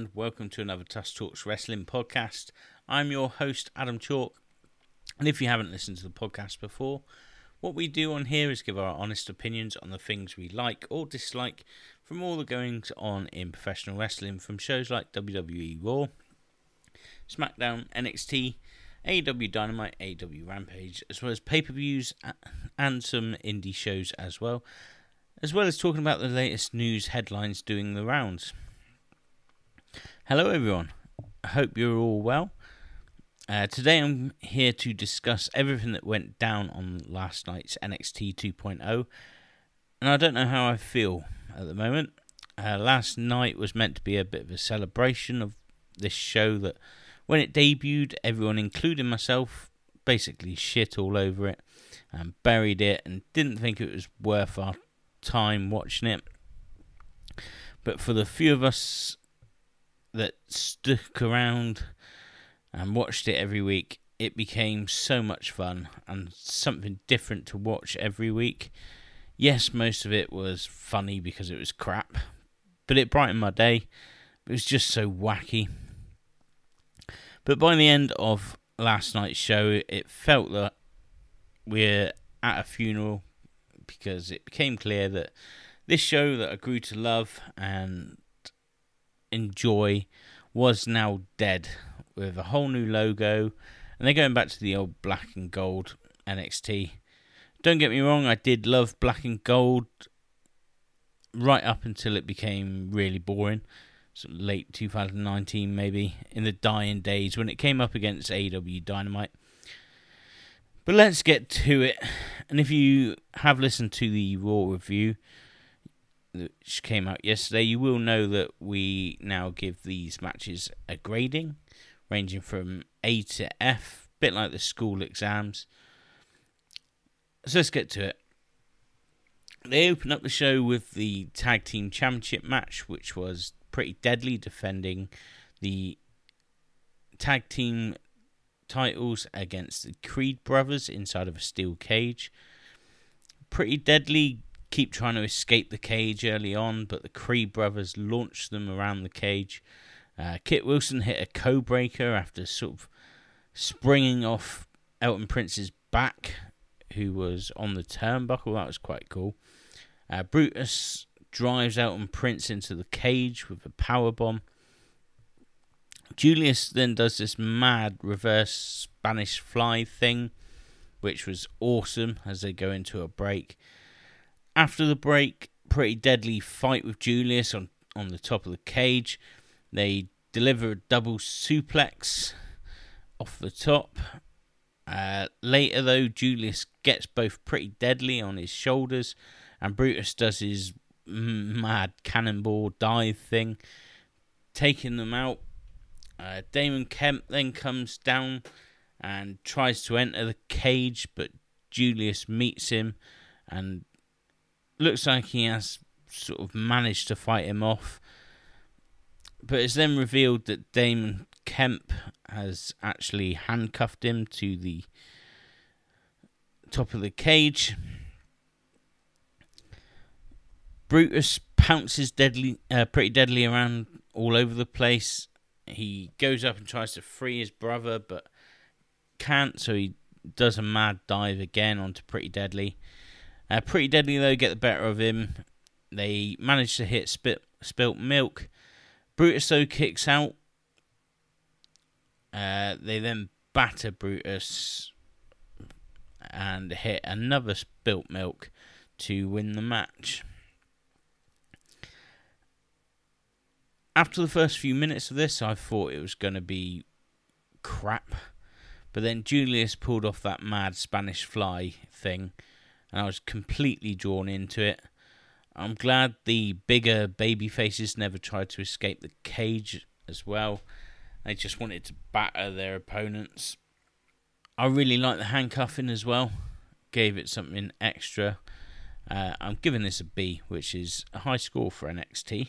And welcome to another Tusk Talks Wrestling podcast. I'm your host, Adam Chalk. And if you haven't listened to the podcast before, what we do on here is give our honest opinions on the things we like or dislike from all the goings on in professional wrestling from shows like WWE Raw, SmackDown, NXT, AEW Dynamite, AEW Rampage, as well as pay per views and some indie shows as well, as well as talking about the latest news headlines doing the rounds. Hello, everyone. I hope you're all well. Uh, today I'm here to discuss everything that went down on last night's NXT 2.0, and I don't know how I feel at the moment. Uh, last night was meant to be a bit of a celebration of this show that, when it debuted, everyone, including myself, basically shit all over it and buried it and didn't think it was worth our time watching it. But for the few of us that stuck around and watched it every week, it became so much fun and something different to watch every week. Yes, most of it was funny because it was crap, but it brightened my day. It was just so wacky. But by the end of last night's show, it felt that we're at a funeral because it became clear that this show that I grew to love and enjoy was now dead with a whole new logo and they're going back to the old black and gold NXT. Don't get me wrong, I did love black and gold right up until it became really boring. So late 2019, maybe in the dying days when it came up against AEW Dynamite. But let's get to it. And if you have listened to the Raw review, which came out yesterday, you will know that we now give these matches a grading ranging from A to F, a bit like the school exams. So let's get to it. They open up the show with the Tag Team Championship match, which was pretty deadly, defending the Tag Team titles against the Creed brothers inside of a steel cage. Pretty deadly, keep trying to escape the cage early on, but the Creed brothers launch them around the cage. Uh, Kit Wilson hit a code breaker after sort of springing off Elton Prince's back, who was on the turnbuckle. That was quite cool. Uh, Brutus drives Elton Prince into the cage with a power bomb. Julius then does this mad reverse Spanish fly thing, which was awesome as they go into a break. After the break, pretty deadly fight with Julius on, on the top of the cage. They deliver a double suplex off the top. Uh, later, though, Julius gets both pretty deadly on his shoulders, and Brutus does his mad cannonball dive thing, taking them out. Uh, Damon Kemp then comes down and tries to enter the cage, but Julius meets him and looks like he has sort of managed to fight him off. But it's then revealed that Damon Kemp has actually handcuffed him to the top of the cage. Brutus pounces deadly, uh, pretty deadly around all over the place. He goes up and tries to free his brother, but can't, so he does a mad dive again onto Pretty Deadly. Uh, Pretty Deadly, though, get the better of him. They manage to hit spit, Spilt Milk. Brutus, though, kicks out. Uh, they then batter Brutus and hit another Spilt Milk to win the match. After the first few minutes of this, I thought it was going to be crap. But then Julius pulled off that mad Spanish fly thing and I was completely drawn into it. I'm glad the bigger baby faces never tried to escape the cage as well. They just wanted to batter their opponents. I really like the handcuffing as well. Gave it something extra. Uh, I'm giving this a B, which is a high score for NXT.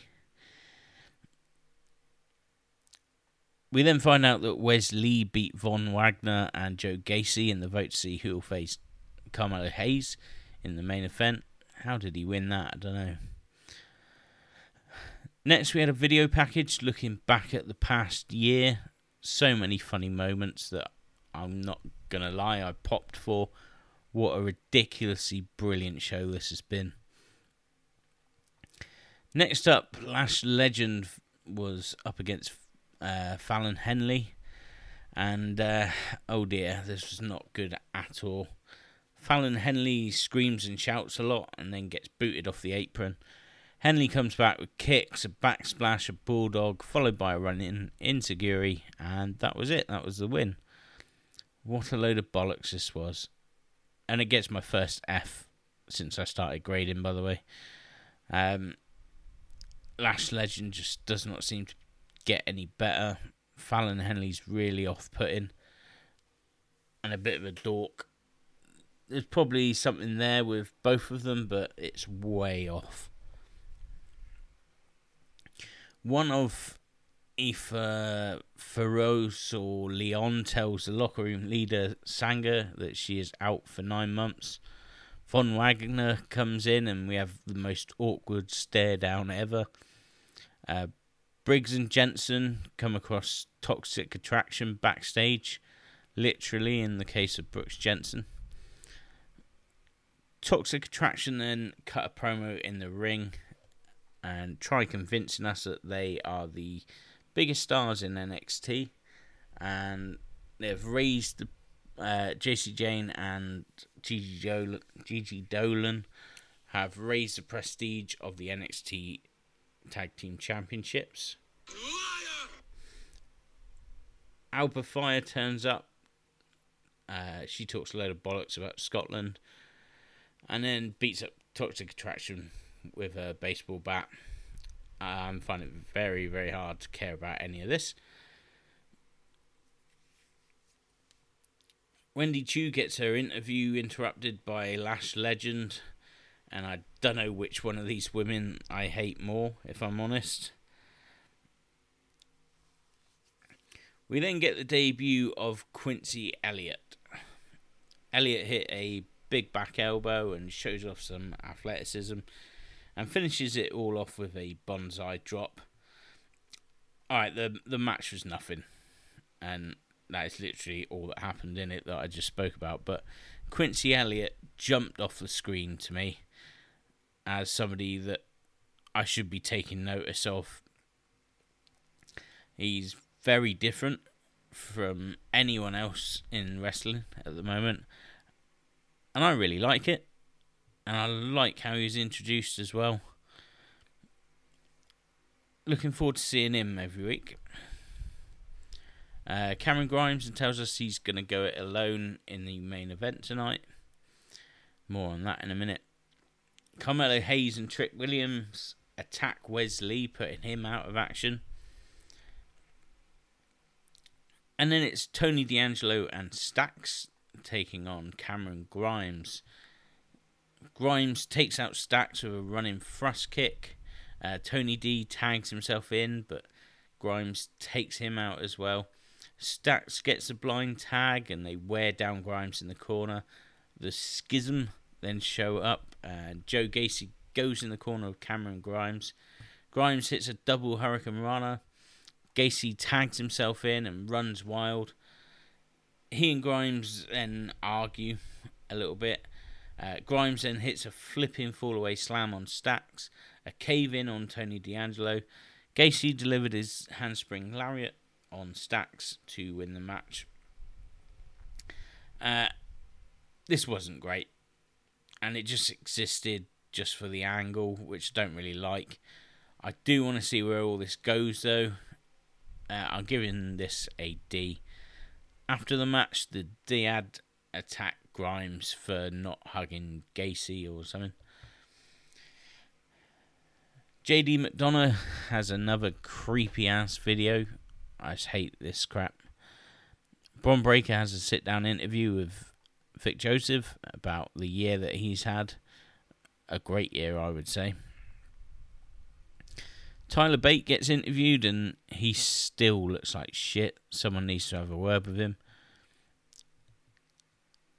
We then find out that Wes Lee beat Von Wagner and Joe Gacy in the vote to see who will face Carmelo Hayes in the main event. How did he win that? I don't know. Next, we had a video package looking back at the past year. So many funny moments that I'm not going to lie, I popped for. What a ridiculously brilliant show this has been. Next up, Lash Legend was up against uh, Fallon Henley. And uh, oh dear, this was not good at all. Fallon Henley screams and shouts a lot and then gets booted off the apron. Henley comes back with kicks, a backsplash, a bulldog, followed by a run in enzuigiri, and that was it. That was the win. What a load of bollocks this was. And it gets my first F since I started grading, by the way. Um, Lash Legend just does not seem to get any better. Fallon Henley's really off putting and a bit of a dork. There's probably something there with both of them, but it's way off. One of Aoife Feroz or Leon tells the locker room leader Sanga that she is out for nine months. Von Wagner comes in and we have the most awkward stare down ever. Uh, Briggs and Jensen come across toxic attraction backstage, literally in the case of Brooks Jensen. Toxic attraction then cut a promo in the ring and try convincing us that they are the biggest stars in NXT, and they've raised the uh, Jacy Jayne and Gigi Dolan, Gigi Dolan have raised the prestige of the NXT Tag Team Championships. Liar! Alba Fire turns up. Uh, she talks a load of bollocks about Scotland, and then beats up Toxic Attraction with a baseball bat. I'm finding it very, very hard to care about any of this. Wendy Chu gets her interview interrupted by Lash Legend, and I don't know which one of these women I hate more, if I'm honest. We then get the debut of Quincy Elliott. Elliott hit a big back elbow and shows off some athleticism and finishes it all off with a banzai drop. Alright, the the match was nothing. And that is literally all that happened in it that I just spoke about. But Quincy Elliott jumped off the screen to me as somebody that I should be taking notice of. He's very different from anyone else in wrestling at the moment. And I really like it. And I like how he's introduced as well. Looking forward to seeing him every week. Uh, Cameron Grimes and tells us he's going to go it alone in the main event tonight. More on that in a minute. Carmelo Hayes and Trick Williams attack Wes Lee, putting him out of action. And then it's Tony D'Angelo and Stacks taking on Cameron Grimes. Grimes takes out Stacks with a running thrust kick. Uh, Tony D tags himself in, but Grimes takes him out as well. Stacks gets a blind tag and they wear down Grimes in the corner. The schism then show up and Joe Gacy goes in the corner of Cameron Grimes. Grimes hits a double hurricanrana. Gacy tags himself in and runs wild. He and Grimes then argue a little bit. Uh, Grimes then hits a flipping fallaway slam on Stacks, a cave in on Tony D'Angelo. Gacy delivered his handspring lariat on Stacks to win the match. Uh, this wasn't great, and it just existed just for the angle, which I don't really like. I do want to see where all this goes, though. Uh, I'm giving this a D. After the match, the Dyad attacked Grimes for not hugging Gacy or something. JD McDonagh has another creepy ass video. I just hate this crap. Bron Breakker has a sit down interview with Vic Joseph about the year that he's had. A great year, I would say. Tyler Bate gets interviewed and he still looks like shit. Someone needs to have a word with him.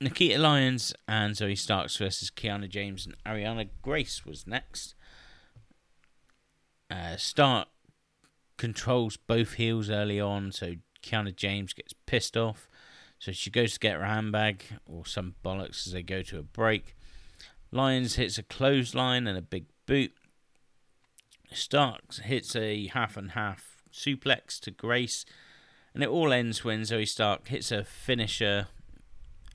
Nikkita Lyons and Zoey Starks versus Kiana James and Ariana Grace was next. Uh, Stark controls both heels early on, so Kiana James gets pissed off. So she goes to get her handbag or some bollocks as they go to a break. Lyons hits a clothesline and a big boot. Starks hits a half and half suplex to Grace, and it all ends when Zoey Stark hits a finisher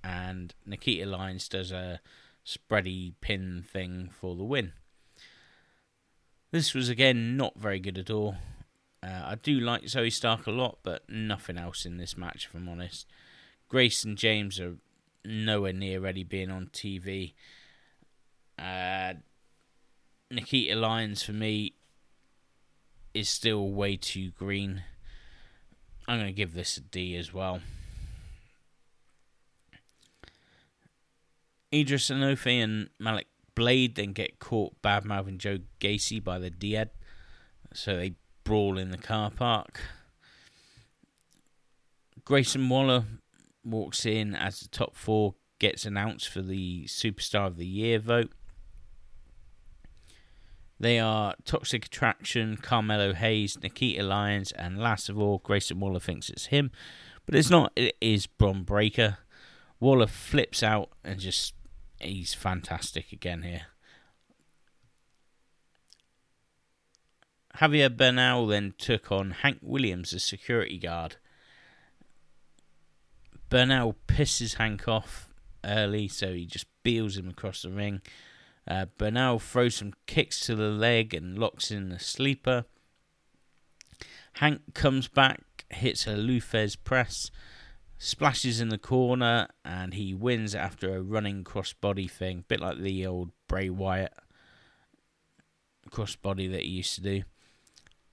and Nikkita Lyons does a spready pin thing for the win. This was again not very good at all. Uh, I do like Zoey Stark a lot, but nothing else in this match, if I'm honest. Grace and James are nowhere near ready being on TV. Uh, Nikkita Lyons, for me, is still way too green. I'm going to give this a D as well. Edris Enofe and Malik Blade then get caught bad mouthing Joe Gacy by the Dyad. So they brawl in the car park. Grayson Waller walks in as the top four gets announced for the Superstar of the Year vote. They are Toxic Attraction, Carmelo Hayes, Nikkita Lyons, and last of all, Grayson Waller thinks it's him. But it's not, it is Bron Breakker. Waller flips out and just, he's fantastic again here. Javier Bernal then took on Hank Williams as security guard. Bernal pisses Hank off early, so he just beals him across the ring. Uh, Bernal throws some kicks to the leg and locks in the sleeper. Hank comes back, hits a Lou Thesz press, splashes in the corner, and he wins after a running crossbody thing, bit like the old Bray Wyatt crossbody that he used to do.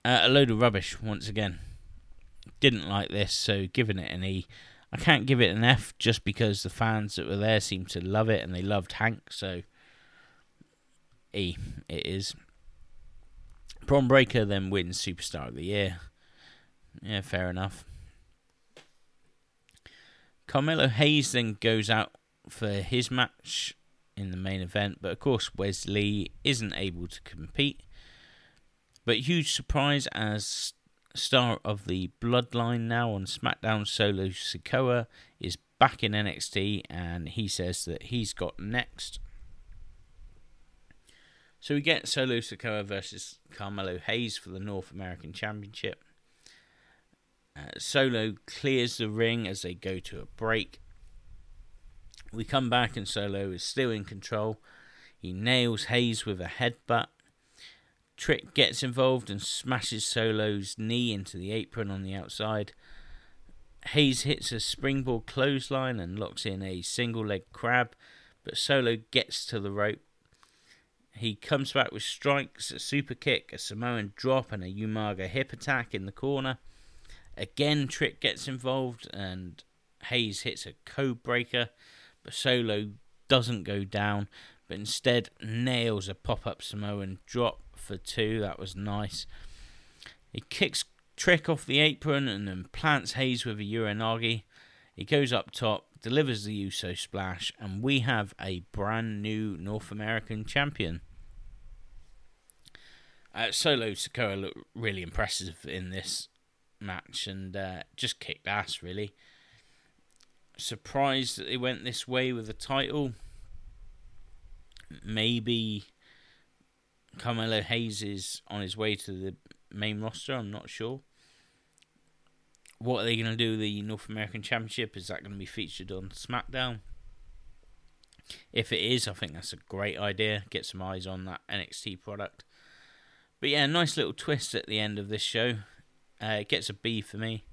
Uh, a load of rubbish once again. Didn't like this, so giving it an E. I can't give it an F just because the fans that were there seemed to love it and they loved Hank, so E it is. Bron Breakker then wins Superstar of the Year. Yeah, fair enough. Carmelo Hayes then goes out for his match in the main event, but of course Wes Lee isn't able to compete. But huge surprise as star of the Bloodline now on SmackDown, Solo Sikoa is back in NXT, and he says that he's got next. So we get Solo Sikoa versus Carmelo Hayes for the North American Championship. Uh, Solo clears the ring as they go to a break. We come back and Solo is still in control. He nails Hayes with a headbutt. Trick gets involved and smashes Solo's knee into the apron on the outside. Hayes hits a springboard clothesline and locks in a single leg crab, but Solo gets to the rope. He comes back with strikes, a super kick, a Samoan drop, and a Umaga hip attack in the corner. Again, Trick gets involved and Hayes hits a code breaker, but Solo doesn't go down, but instead nails a pop up Samoan drop for two. That was nice. He kicks Trick off the apron and then plants Hayes with a Uranage. He goes up top, delivers the Uso splash, and we have a brand new North American champion. Uh, Solo Sikoa looked really impressive in this match and uh, just kicked ass, really. Surprised that they went this way with the title. Maybe Carmelo Hayes is on his way to the main roster. I'm not sure. What are they going to do? The North American Championship is that going to be featured on SmackDown? If it is, I think that's a great idea. Get some eyes on that NXT product. But yeah, nice little twist at the end of this show. Uh, it gets a B for me.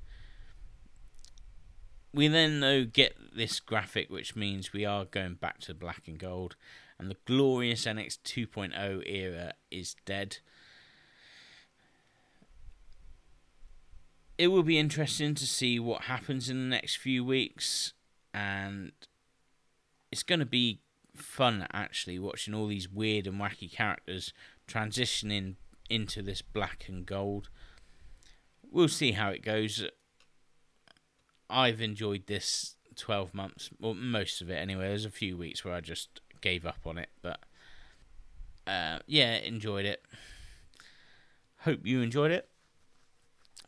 We then though get this graphic, which means we are going back to black and gold, and the glorious NX 2.0 era is dead. It will be interesting to see what happens in the next few weeks, and it's going to be fun actually watching all these weird and wacky characters transitioning into this black and gold. We'll see how it goes. I've enjoyed this 12 months, well, most of it anyway. There's a few weeks where I just gave up on it, but uh, yeah, enjoyed it. Hope you enjoyed it.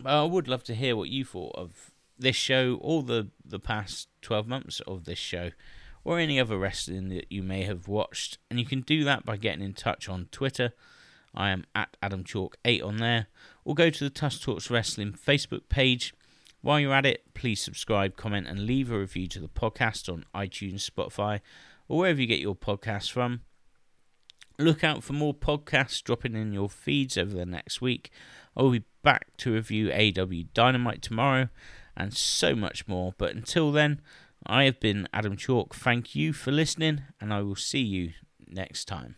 I would love to hear what you thought of this show or the, the past 12 months of this show or any other wrestling that you may have watched. And you can do that by getting in touch on Twitter. I am at Adam Chalk 8 on there. Or go to the Tusk Talks Wrestling Facebook page. While you're at it, please subscribe, comment, and leave a review to the podcast on iTunes, Spotify, or wherever you get your podcasts from. Look out for more podcasts dropping in your feeds over the next week. I will be back to review AEW Dynamite tomorrow and so much more. But until then, I have been Adam Chalk. Thank you for listening, and I will see you next time.